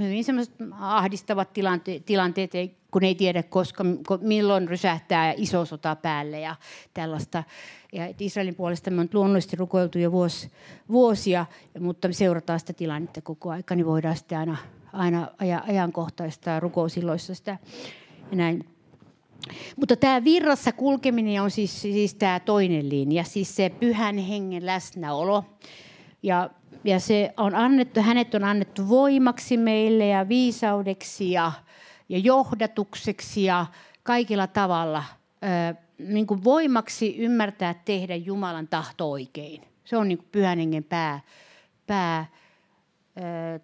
hyvin semmoiset ahdistavat tilante- tilanteet, kun ei tiedä koska, milloin rysähtää iso sota päälle ja tällaista. Ja Israelin puolesta me on luonnollisesti rukoiltu jo vuos, vuosia, mutta me seurataan sitä tilannetta koko aika, niin voidaan sitten aina aina ajankohtaista rukousilloissa sitä ja näin. Mutta tämä virrassa kulkeminen on siis, siis tämä toinen linja, siis se pyhän hengen läsnäolo. Ja, ja se on annettu, hänet on annettu voimaksi meille ja viisaudeksi ja, ja johdatukseksi ja kaikilla tavalla ö, niin kuin voimaksi ymmärtää tehdä Jumalan tahto oikein. Se on niin kuin pyhän hengen pää, pää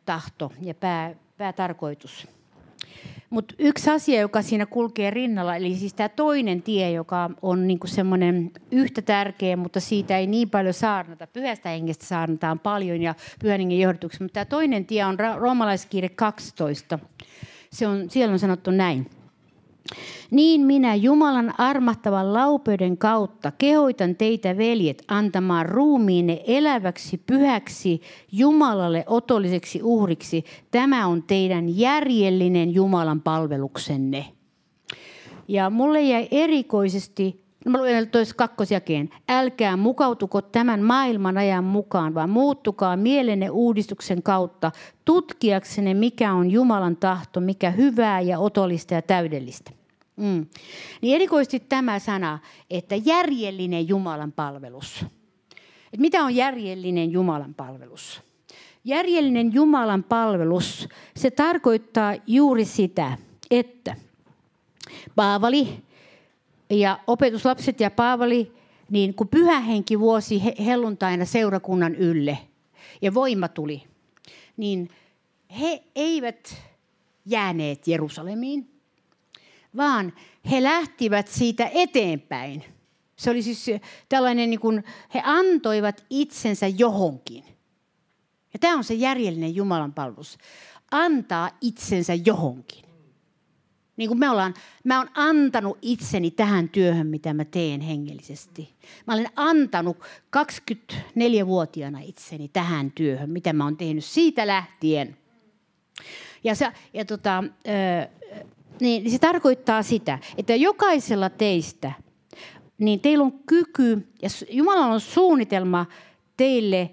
tahto ja pää, päätarkoitus. Mutta yksi asia, joka siinä kulkee rinnalla, eli siis tämä toinen tie, joka on niinku semmoinen yhtä tärkeä, mutta siitä ei niin paljon saarnata. Pyhästä hengestä saarnataan paljon ja pyhän hengen mutta tämä toinen tie on roomalaiskirje 12. Se on, siellä on sanottu näin. Niin minä Jumalan armahtavan laupeuden kautta kehoitan teitä veljet antamaan ruumiinne eläväksi pyhäksi Jumalalle otolliseksi uhriksi. Tämä on teidän järjellinen Jumalan palveluksenne. Ja mulle jäi erikoisesti Mä luen kakkosjakeen. Älkää mukautuko tämän maailman ajan mukaan, vaan muuttukaa mielenne uudistuksen kautta tutkiaksenne, mikä on Jumalan tahto, mikä hyvää ja otollista ja täydellistä. Mm. Niin erikoisesti tämä sana, että järjellinen Jumalan palvelus. Et mitä on järjellinen Jumalan palvelus? Järjellinen Jumalan palvelus, se tarkoittaa juuri sitä, että Paavali ja opetuslapset ja Paavali, niin kun pyhä henki vuosi helluntaina seurakunnan ylle ja voima tuli, niin he eivät jääneet Jerusalemiin, vaan he lähtivät siitä eteenpäin. Se oli siis tällainen, niin kuin he antoivat itsensä johonkin. Ja tämä on se järjellinen Jumalan palvelus. Antaa itsensä johonkin. Niin kuin me ollaan, mä olen antanut itseni tähän työhön, mitä mä teen hengellisesti. Mä olen antanut 24-vuotiaana itseni tähän työhön, mitä mä olen tehnyt siitä lähtien. Ja, se, ja tota, niin se tarkoittaa sitä, että jokaisella teistä, niin teillä on kyky ja Jumala on suunnitelma teille,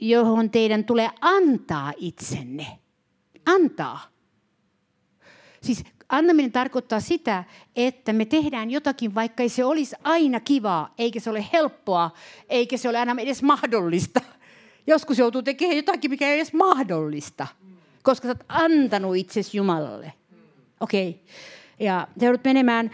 johon teidän tulee antaa itsenne. Antaa. Siis antaminen tarkoittaa sitä, että me tehdään jotakin, vaikka ei se olisi aina kivaa, eikä se ole helppoa, eikä se ole aina edes mahdollista. Joskus joutuu tekemään jotakin, mikä ei ole edes mahdollista, koska sä oot antanut itsesi Jumalalle. Okei. Okay. Ja sä joudut menemään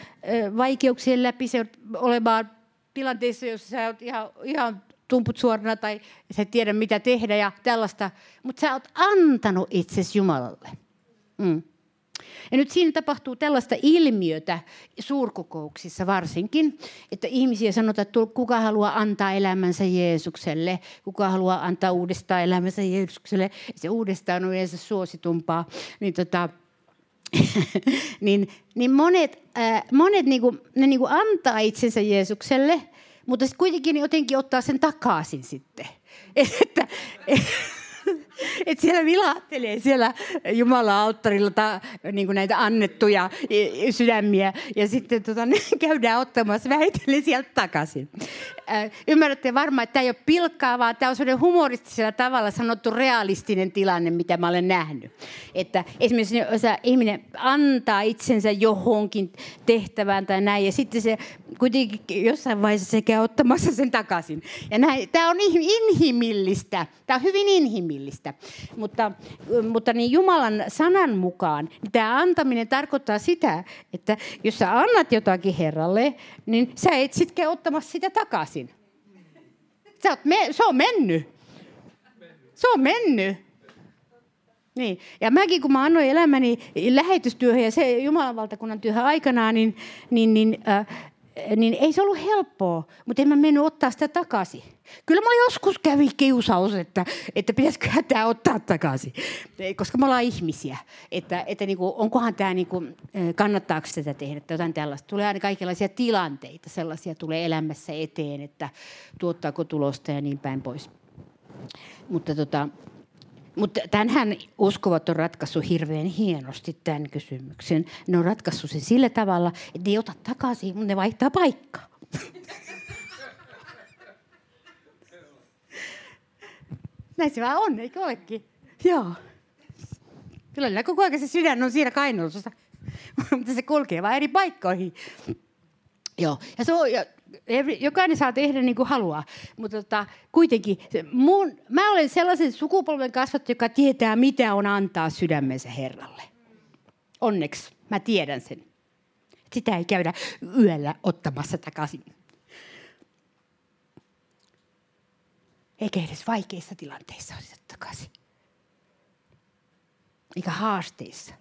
vaikeuksien läpi, se olemaan tilanteessa, jossa sä oot ihan, ihan tumput suorana tai sä et tiedä mitä tehdä ja tällaista. Mutta sä oot antanut itsesi Jumalalle. Mm. Ja nyt siinä tapahtuu tällaista ilmiötä suurkokouksissa varsinkin, että ihmisiä sanotaan, että kuka haluaa antaa elämänsä Jeesukselle, kuka haluaa antaa uudestaan elämänsä Jeesukselle, se uudestaan on yleensä suositumpaa. Niin tota, niin, niin monet, äh, monet niinku, ne niinku antaa itsensä Jeesukselle, mutta sitten kuitenkin jotenkin ottaa sen takaisin sitten. Että, että siellä vilahtelee siellä Jumalan alttarilla ta, niin kuin näitä annettuja sydämiä ja sitten tota, ne käydään ottamassa vähitellen sieltä takaisin. Äh, ymmärrätte varmaan, että tämä ei ole pilkkaa, vaan tämä on sellainen humoristisella tavalla sanottu realistinen tilanne, mitä mä olen nähnyt. Että esimerkiksi jos ihminen antaa itsensä johonkin tehtävään tai näin, ja sitten se kuitenkin jossain vaiheessa se käy ottamassa sen takaisin. Ja näin, tämä on inhimillistä. Tämä on hyvin inhimillistä. Mutta, mutta niin Jumalan sanan mukaan niin tämä antaminen tarkoittaa sitä, että jos sä annat jotakin Herralle, niin sä et käy ottamassa sitä takaisin. Sä oot me, se on mennyt. Se on mennyt. Niin. Ja mäkin, kun mä annoin elämäni lähetystyöhön ja se Jumalan valtakunnan työhön aikanaan, niin, niin, niin äh, niin ei se ollut helppoa, mutta en mä mennyt ottaa sitä takaisin. Kyllä mä joskus kävi kiusaus, että, että pitäisikö tämä ottaa takaisin, koska me ollaan ihmisiä. Että, että niin kuin, onkohan tämä, niin kuin, kannattaako tätä tehdä, että jotain tällaista. Tulee aina kaikenlaisia tilanteita, sellaisia tulee elämässä eteen, että tuottaako tulosta ja niin päin pois. Mutta tota, mutta tämänhän uskovat on ratkaissut hirveän hienosti tämän kysymyksen. Ne on ratkaissut sen sillä tavalla, että ne ei ota takaisin, mutta ne vaihtaa paikkaa. Näin se vaan on, eikö olekin? Joo. Kyllä koko ajan se sydän on siinä kainalossa, mutta se kulkee vaan eri paikkoihin. Joo, ja, se on, ja jokainen saa tehdä niin kuin haluaa. Mutta tota, kuitenkin, mun, mä olen sellaisen sukupolven kasvattu, joka tietää, mitä on antaa sydämensä Herralle. Onneksi mä tiedän sen. Sitä ei käydä yöllä ottamassa takaisin. Eikä edes vaikeissa tilanteissa oteta takaisin. Eikä haasteissa.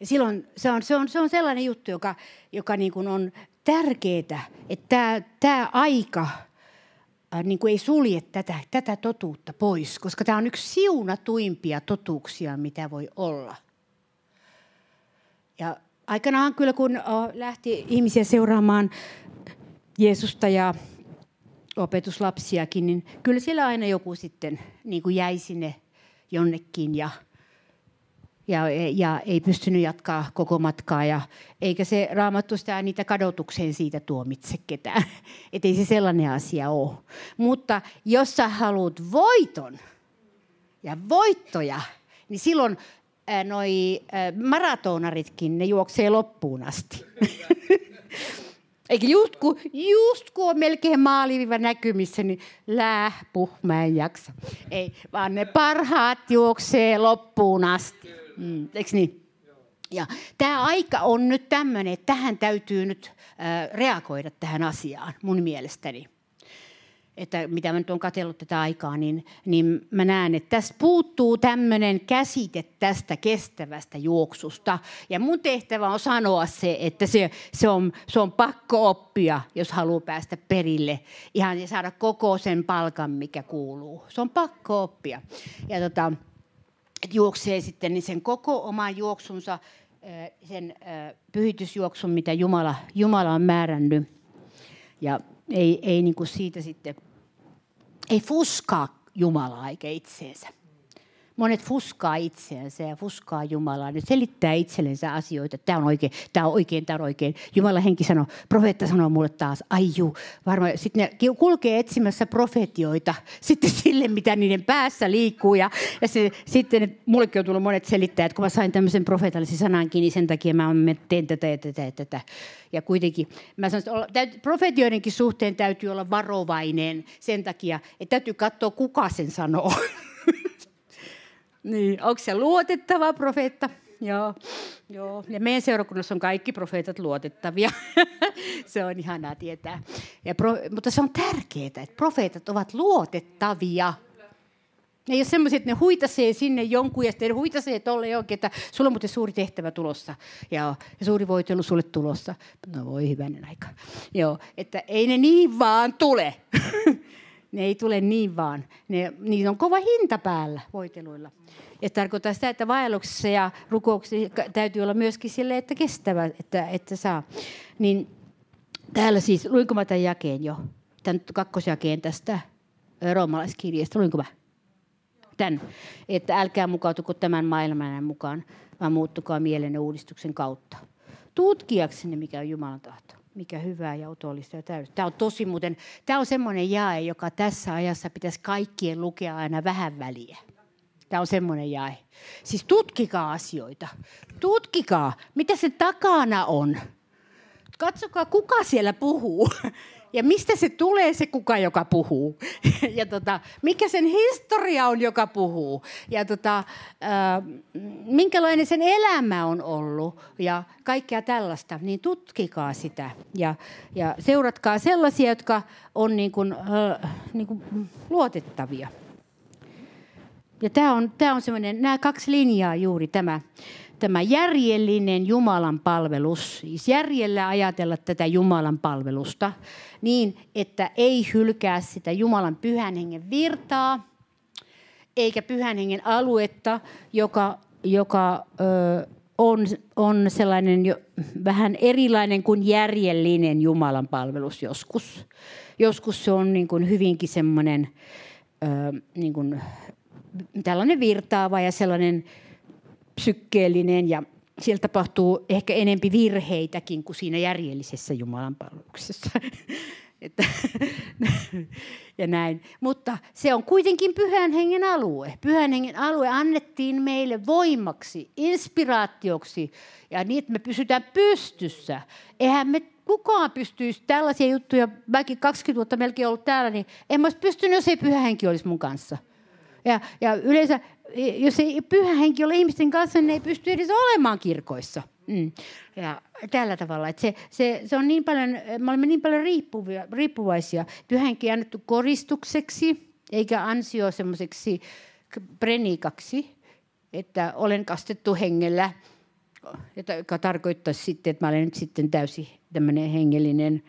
Ja silloin se on, se on, se on sellainen juttu, joka, joka niin kuin on tärkeää, että tämä, tämä aika äh, niin kuin ei sulje tätä, tätä totuutta pois, koska tämä on yksi siunatuimpia totuuksia, mitä voi olla. Ja aikanaan kyllä, kun lähti ihmisiä seuraamaan Jeesusta ja opetuslapsiakin, niin kyllä siellä aina joku sitten niin kuin jäi sinne jonnekin ja ja, ja ei pystynyt jatkaa koko matkaa. Ja, eikä se raamattu sitä niitä kadotukseen siitä tuomitse ketään. Että ei se sellainen asia ole. Mutta jos sä haluat voiton ja voittoja, niin silloin noi maratonaritkin, ne juoksee loppuun asti. Eikä just kun, just kun on melkein maaliviva näkymissä, niin lähpu, mä en jaksa. Ei, vaan ne parhaat juoksee loppuun asti. Mm, eikö niin? Ja tämä aika on nyt tämmöinen, että tähän täytyy nyt äh, reagoida tähän asiaan mun mielestäni että mitä mä nyt olen katsellut tätä aikaa, niin, niin mä näen, että tässä puuttuu tämmöinen käsite tästä kestävästä juoksusta. Ja mun tehtävä on sanoa se, että se, se, on, se on pakko oppia, jos haluaa päästä perille. Ihan ja saada koko sen palkan, mikä kuuluu. Se on pakko oppia. Ja tota, että juoksee sitten niin sen koko oman juoksunsa, sen pyhitysjuoksun, mitä Jumala, Jumala on määrännyt. Ja ei, ei niin kuin siitä sitten, ei fuskaa Jumalaa eikä itseensä. Monet fuskaa itseänsä ja fuskaa Jumalaa. Ne selittää itsellensä asioita. Tämä on oikein, tämä on oikein, tämä on oikein. Jumala henki sanoo, profeetta sanoo mulle taas, aiju. Varmaan. Sitten ne kulkee etsimässä profetioita sitten sille, mitä niiden päässä liikkuu. Ja, ja se, sitten mullekin on tullut monet selittää, että kun mä sain tämmöisen profeetallisen sanankin, niin sen takia mä teen tätä ja tätä ja tätä. Ja kuitenkin mä sanon, että profetioidenkin suhteen täytyy olla varovainen sen takia, että täytyy katsoa, kuka sen sanoo. Niin, onko se luotettava profeetta? Joo, joo. Ja meidän seurakunnassa on kaikki profeetat luotettavia. se on ihanaa tietää. Ja pro, mutta se on tärkeää, että profeetat ovat luotettavia. Ne ei ole semmoisia, että ne huitasee sinne jonkun ja sitten ne huitasee tolle jonkin, että sulla on muuten suuri tehtävä tulossa ja, ja suuri voitelu sulle tulossa. No voi hyvänen aika. Joo, että ei ne niin vaan tule. ne ei tule niin vaan. Ne, niillä on kova hinta päällä voiteluilla. Ja tarkoittaa sitä, että vaelluksessa ja rukouksessa täytyy olla myöskin sille, että kestävä, että, että saa. Niin täällä siis, luinko mä tämän jakeen jo? Tämän kakkosjakeen tästä roomalaiskirjasta, luinko mä? Tän, että älkää mukautuko tämän maailman mukaan, vaan muuttukaa mielen uudistuksen kautta. Tutkiaksenne, mikä on Jumalan tahto mikä hyvää ja otollista ja täydellistä. Tämä on tosi muuten, tämä on semmoinen jae, joka tässä ajassa pitäisi kaikkien lukea aina vähän väliä. Tämä on semmoinen jae. Siis tutkikaa asioita. Tutkikaa, mitä se takana on. Katsokaa, kuka siellä puhuu. Ja mistä se tulee se kuka, joka puhuu. Ja tota, mikä sen historia on, joka puhuu. Ja tota, äh, minkälainen sen elämä on ollut. Ja kaikkea tällaista. Niin tutkikaa sitä. Ja, ja seuratkaa sellaisia, jotka on niin kuin, äh, niin kuin luotettavia. Ja tämä on, tämä on semmoinen, nämä kaksi linjaa juuri tämä, tämä järjellinen Jumalan palvelus, siis järjellä ajatella tätä Jumalan palvelusta niin, että ei hylkää sitä Jumalan pyhän hengen virtaa, eikä pyhän hengen aluetta, joka, joka ö, on, on sellainen jo, vähän erilainen kuin järjellinen Jumalan palvelus joskus. Joskus se on niin kuin hyvinkin semmoinen ö, niin kuin tällainen virtaava ja sellainen sykkeellinen ja siellä tapahtuu ehkä enempi virheitäkin kuin siinä järjellisessä Jumalan palveluksessa. Että, ja näin. Mutta se on kuitenkin pyhän hengen alue. Pyhän hengen alue annettiin meille voimaksi, inspiraatioksi ja niin, että me pysytään pystyssä. Eihän me kukaan pystyisi tällaisia juttuja, mäkin 20 vuotta melkein ollut täällä, niin en mä olisi pystynyt, jos ei pyhä henki olisi mun kanssa. Ja, ja yleensä, jos ei pyhä henki ole ihmisten kanssa, niin ei pysty edes olemaan kirkoissa. Mm. Ja tällä tavalla. Että se, se, se on niin paljon, me olemme niin paljon riippuvia, riippuvaisia. On annettu koristukseksi, eikä ansio semmoiseksi prenikaksi, että olen kastettu hengellä, joka tarkoittaisi sitten, että mä olen nyt sitten täysin tämmöinen hengellinen,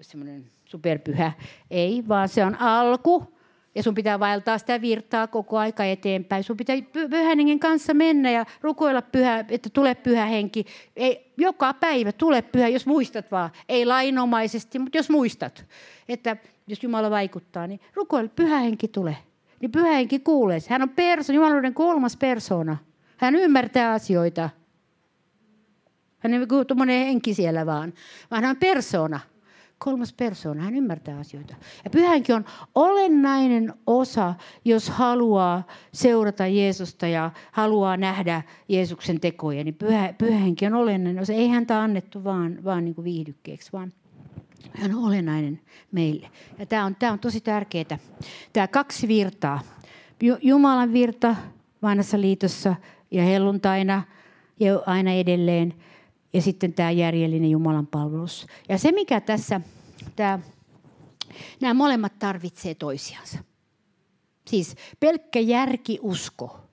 semmoinen superpyhä. Ei, vaan se on alku ja sun pitää vaeltaa sitä virtaa koko aika eteenpäin. Sun pitää pyhän hengen kanssa mennä ja rukoilla pyhä, että tule pyhä henki. Ei, joka päivä tule pyhä, jos muistat vaan. Ei lainomaisesti, mutta jos muistat. Että jos Jumala vaikuttaa, niin rukoilla pyhä henki tule. Niin pyhä henki kuulee. Hän on perso, Jumaluuden kolmas persona. Hän ymmärtää asioita. Hän ei ole tuommoinen henki siellä vaan, vaan hän on persona. Kolmas persona, hän ymmärtää asioita. Ja pyhänkin on olennainen osa, jos haluaa seurata Jeesusta ja haluaa nähdä Jeesuksen tekoja. Niin pyhä, pyhänkin on olennainen osa. Ei häntä annettu vaan, vaan niin kuin viihdykkeeksi, vaan hän on olennainen meille. Ja tämä on, tämä on tosi tärkeää. Tämä kaksi virtaa. Jumalan virta vanhassa liitossa ja helluntaina ja aina edelleen – ja sitten tämä järjellinen Jumalan palvelus. Ja se, mikä tässä, tämä, nämä molemmat tarvitsee toisiansa. Siis pelkkä järkiusko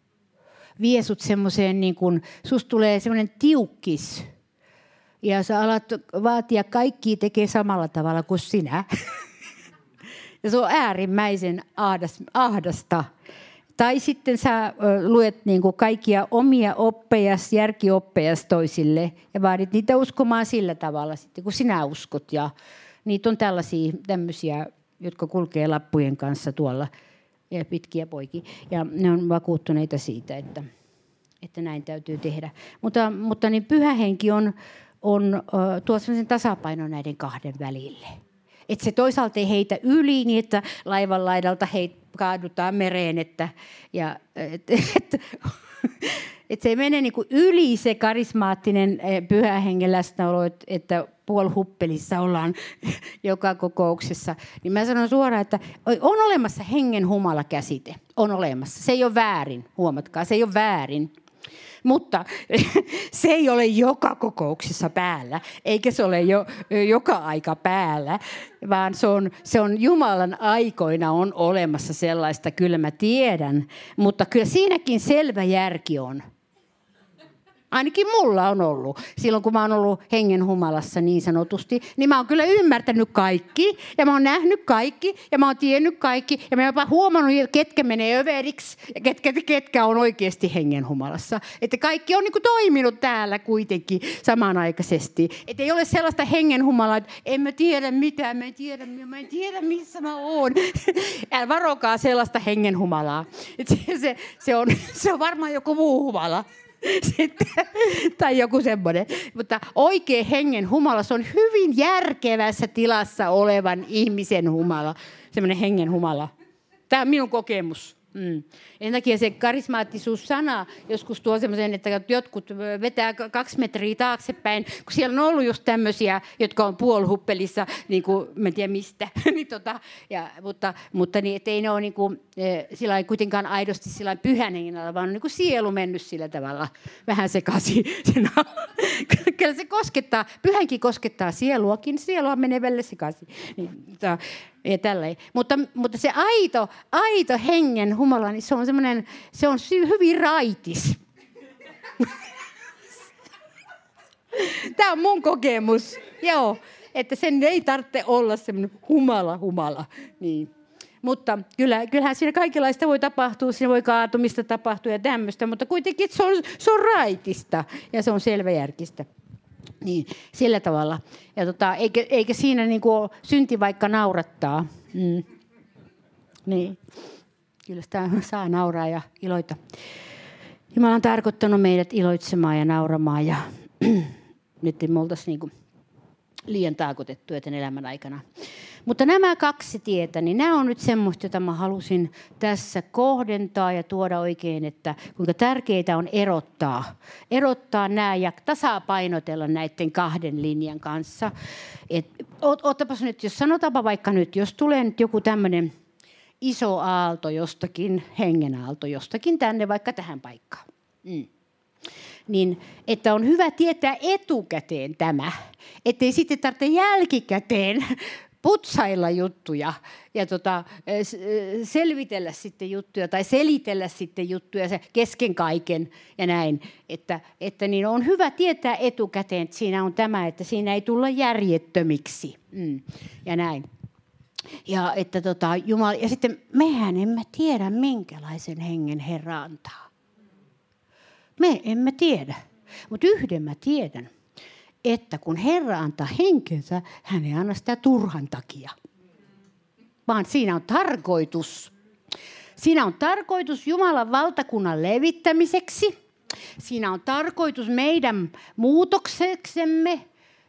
vie sut semmoiseen, niin kuin, susta tulee semmoinen tiukkis. Ja sä alat vaatia kaikki tekee samalla tavalla kuin sinä. ja se on äärimmäisen ahdasta. Tai sitten sä luet niin kuin kaikkia omia oppejas, järkioppejas toisille ja vaadit niitä uskomaan sillä tavalla sitten, kun sinä uskot. Ja niitä on tällaisia tämmöisiä, jotka kulkee lappujen kanssa tuolla ja pitkiä poikia. Ja ne on vakuuttuneita siitä, että, että näin täytyy tehdä. Mutta, mutta niin pyhä henki on, on tuo tasapainon näiden kahden välille. Että se toisaalta ei heitä yli niin, että laivan laidalta heit, kaadutaan mereen, että, ja, et, et, et se ei mene niin kuin yli se karismaattinen eh, pyhä hengen läsnäolo, että puolhuppelissa ollaan joka kokouksessa. Niin mä sanon suoraan, että on olemassa hengen humala käsite. On olemassa. Se ei ole väärin, huomatkaa, se ei ole väärin. Mutta se ei ole joka kokouksessa päällä, eikä se ole jo, joka aika päällä, vaan se on, se on Jumalan aikoina on olemassa sellaista, kyllä mä tiedän. Mutta kyllä siinäkin selvä järki on. Ainakin mulla on ollut. Silloin kun mä oon ollut hengen humalassa niin sanotusti, niin mä oon kyllä ymmärtänyt kaikki. Ja mä oon nähnyt kaikki. Ja mä oon tiennyt kaikki. Ja mä oon jopa huomannut, ketkä menee överiksi ja ketkä, ketkä on oikeasti hengen humalassa. Että kaikki on niin kuin toiminut täällä kuitenkin samanaikaisesti. Että ei ole sellaista hengen humalaa, että en mä tiedä mitään, mä en tiedä, mä en tiedä missä mä oon. Älä varokaa sellaista hengen humalaa. Se, se, se, on, se on varmaan joku muu humala. Sitten, tai joku semmoinen. Mutta oikein hengen humala, se on hyvin järkevässä tilassa olevan ihmisen humala. Semmoinen hengen humala. Tämä on minun kokemus. Mm. En takia se karismaattisuus-sana joskus tuo semmoisen, että jotkut vetää kaksi metriä taaksepäin, kun siellä on ollut just tämmöisiä, jotka on puolhuppelissa, niin kuin, mä en tiedä mistä, niin tota, ja, mutta, mutta niin, ei ne ole niin kuin, e, sillä kuitenkaan aidosti sillä pyhän hengellä, vaan on niin kuin sielu mennyt sillä tavalla vähän sekaisin. Kyllä se koskettaa, pyhänkin koskettaa sieluakin, sielua menee välillä sekaisin. Niin, tota, ja tälleen. Mutta, mutta se aito, aito hengen humala, niin se on semmoinen, se on hyvin raitis. Tämä on mun kokemus. Joo, että sen ei tarvitse olla semmoinen humala humala. Niin. Mutta kyllä, kyllähän siinä kaikenlaista voi tapahtua, siinä voi kaatumista tapahtua ja tämmöistä, mutta kuitenkin se on, se on raitista ja se on selväjärkistä. Niin, sillä tavalla. Ja tota, eikä, eikä siinä niin kuin synti vaikka naurattaa. Mm. Niin. Kyllä sitä saa nauraa ja iloita. Jumala on tarkoittanut meidät iloitsemaan ja nauramaan ja nyt me oltaisiin niin kuin liian taakotettuja tämän elämän aikana. Mutta nämä kaksi tietä, niin nämä on nyt semmoista, jota mä halusin tässä kohdentaa ja tuoda oikein, että kuinka tärkeää on erottaa. Erottaa nämä ja tasapainotella näiden kahden linjan kanssa. Ottapas nyt, jos sanotaanpa vaikka nyt, jos tulee nyt joku tämmöinen iso aalto jostakin, hengen aalto jostakin tänne, vaikka tähän paikkaan. Mm niin että on hyvä tietää etukäteen tämä, ettei sitten tarvitse jälkikäteen putsailla juttuja ja tota, selvitellä sitten juttuja tai selitellä sitten juttuja se kesken kaiken ja näin. Että, että niin on hyvä tietää etukäteen, että siinä on tämä, että siinä ei tulla järjettömiksi mm, ja näin. Ja, että tota, Jumala, ja sitten mehän emme tiedä, minkälaisen hengen Herra antaa. Me emme tiedä, mutta yhden mä tiedän – että kun Herra antaa henkensä, hän ei anna sitä turhan takia. Vaan siinä on tarkoitus. Siinä on tarkoitus Jumalan valtakunnan levittämiseksi. siinä on tarkoitus meidän muutokseksemme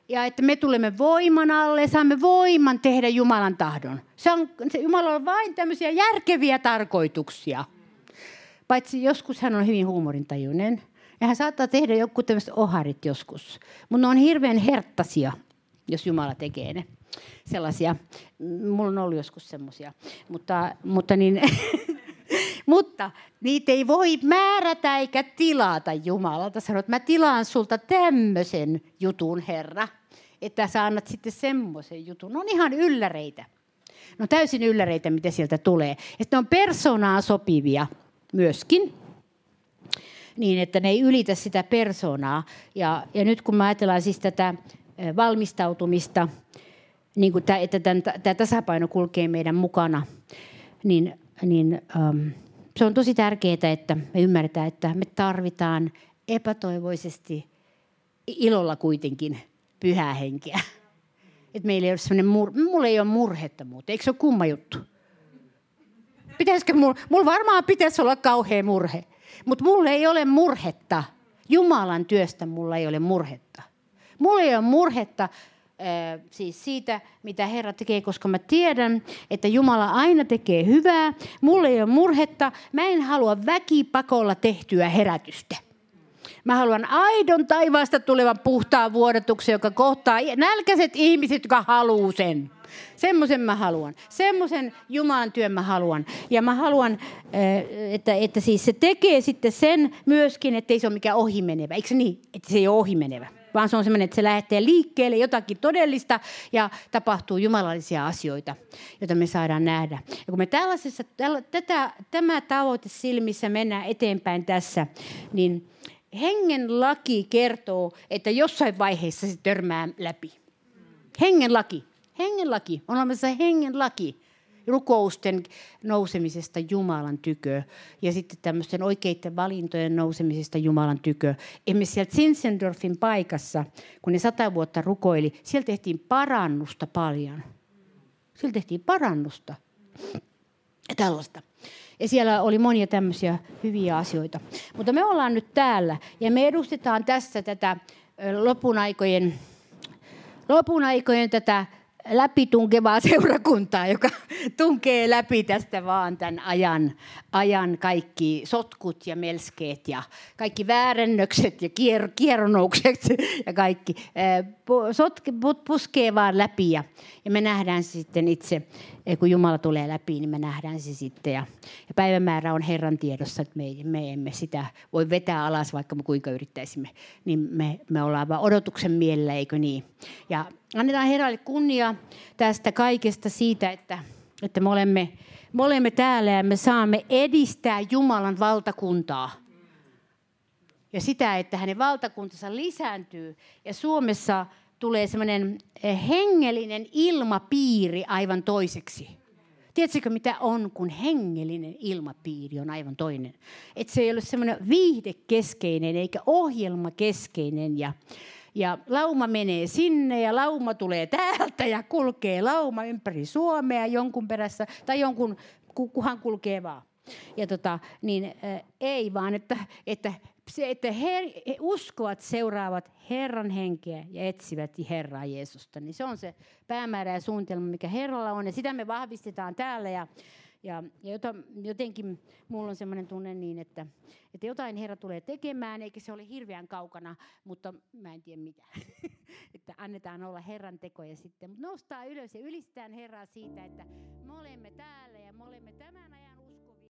ja että me tulemme voiman alle ja saamme voiman tehdä Jumalan tahdon. Se on, se Jumala on vain tämmöisiä järkeviä tarkoituksia. Paitsi joskus hän on hyvin huumorintajuinen. Ja hän saattaa tehdä joku tämmöiset oharit joskus. Mutta ne on hirveän herttaisia, jos Jumala tekee ne. Sellaisia. Mulla on ollut joskus semmoisia. Mutta, mutta niin, Mutta niitä ei voi määrätä eikä tilata Jumalalta. Sanoit, mä tilaan sulta tämmöisen jutun, Herra, että sä annat sitten semmoisen jutun. Ne on ihan ylläreitä. No täysin ylläreitä, mitä sieltä tulee. Että ne on persoonaa sopivia myöskin, niin että ne ei ylitä sitä persoonaa. Ja, ja nyt kun mä ajatellaan siis tätä valmistautumista, niin kuin tämä, että tämä tasapaino kulkee meidän mukana, niin, niin ähm, se on tosi tärkeää, että me ymmärretään, että me tarvitaan epätoivoisesti ilolla kuitenkin pyhää henkeä. Että meillä ei ole sellainen mur... Mulla ei ole murhetta muuta. Eikö se ole kumma juttu? Pitäisikö mulla... Mulla varmaan pitäisi olla kauhea murhe. Mutta mulla ei ole murhetta. Jumalan työstä mulla ei ole murhetta. Mulla ei ole murhetta siis siitä, mitä Herra tekee, koska mä tiedän, että Jumala aina tekee hyvää. Mulla ei ole murhetta. Mä en halua väkipakolla tehtyä herätystä. Mä haluan aidon taivaasta tulevan puhtaan vuodatuksen, joka kohtaa nälkäiset ihmiset, jotka haluaa sen. Semmoisen mä haluan. Semmoisen Jumalan työn mä haluan. Ja mä haluan, että, että siis se tekee sitten sen myöskin, että ei se ole mikään ohimenevä. Eikö se niin? Että se ei ole ohimenevä vaan se on semmoinen, että se lähtee liikkeelle jotakin todellista ja tapahtuu jumalallisia asioita, joita me saadaan nähdä. Ja kun me tällaisessa, tätä, tämä tavoite silmissä mennään eteenpäin tässä, niin hengen laki kertoo, että jossain vaiheessa se törmää läpi. Hengen laki. Hengen laki. On olemassa hengen laki rukousten nousemisesta Jumalan tykö ja sitten tämmöisten oikeiden valintojen nousemisesta Jumalan tykö. Emme sieltä Zinzendorfin paikassa, kun ne sata vuotta rukoili, siellä tehtiin parannusta paljon. Siellä tehtiin parannusta. Ja tällaista. Ja siellä oli monia tämmöisiä hyviä asioita. Mutta me ollaan nyt täällä ja me edustetaan tässä tätä lopun aikojen, lopun aikojen tätä läpitunkevaa seurakuntaa, joka tunkee läpi tästä vaan tämän ajan, ajan kaikki sotkut ja melskeet ja kaikki väärennökset ja kier, kierronoukset ja kaikki. Sotke, puskee vaan läpi ja, ja me nähdään sitten itse, kun Jumala tulee läpi, niin me nähdään se sitten. Ja, ja päivämäärä on Herran tiedossa, että me, me emme sitä voi vetää alas, vaikka me kuinka yrittäisimme. Niin me, me ollaan vaan odotuksen mielellä, eikö niin? Ja annetaan Herralle kunnia tästä kaikesta siitä, että, että me, olemme, me olemme täällä ja me saamme edistää Jumalan valtakuntaa. Ja sitä, että hänen valtakuntansa lisääntyy. Ja Suomessa tulee semmoinen eh, hengellinen ilmapiiri aivan toiseksi. Tiedätkö, mitä on, kun hengellinen ilmapiiri on aivan toinen? Että se ei ole semmoinen viihdekeskeinen eikä ohjelmakeskeinen ja, ja lauma menee sinne ja lauma tulee täältä ja kulkee lauma ympäri Suomea jonkun perässä tai jonkun, kuhan kulkee vaan. Ja tota, niin äh, ei vaan, että, että se, että he, uskovat, seuraavat Herran henkeä ja etsivät Herraa Jeesusta, niin se on se päämäärä ja suunnitelma, mikä Herralla on. Ja sitä me vahvistetaan täällä. Ja, ja, ja jotenkin mulla on sellainen tunne niin, että, että jotain Herra tulee tekemään, eikä se ole hirveän kaukana, mutta mä en tiedä mitä. että annetaan olla Herran tekoja sitten. Mutta nostaa ylös ja ylistään Herraa siitä, että me olemme täällä ja me olemme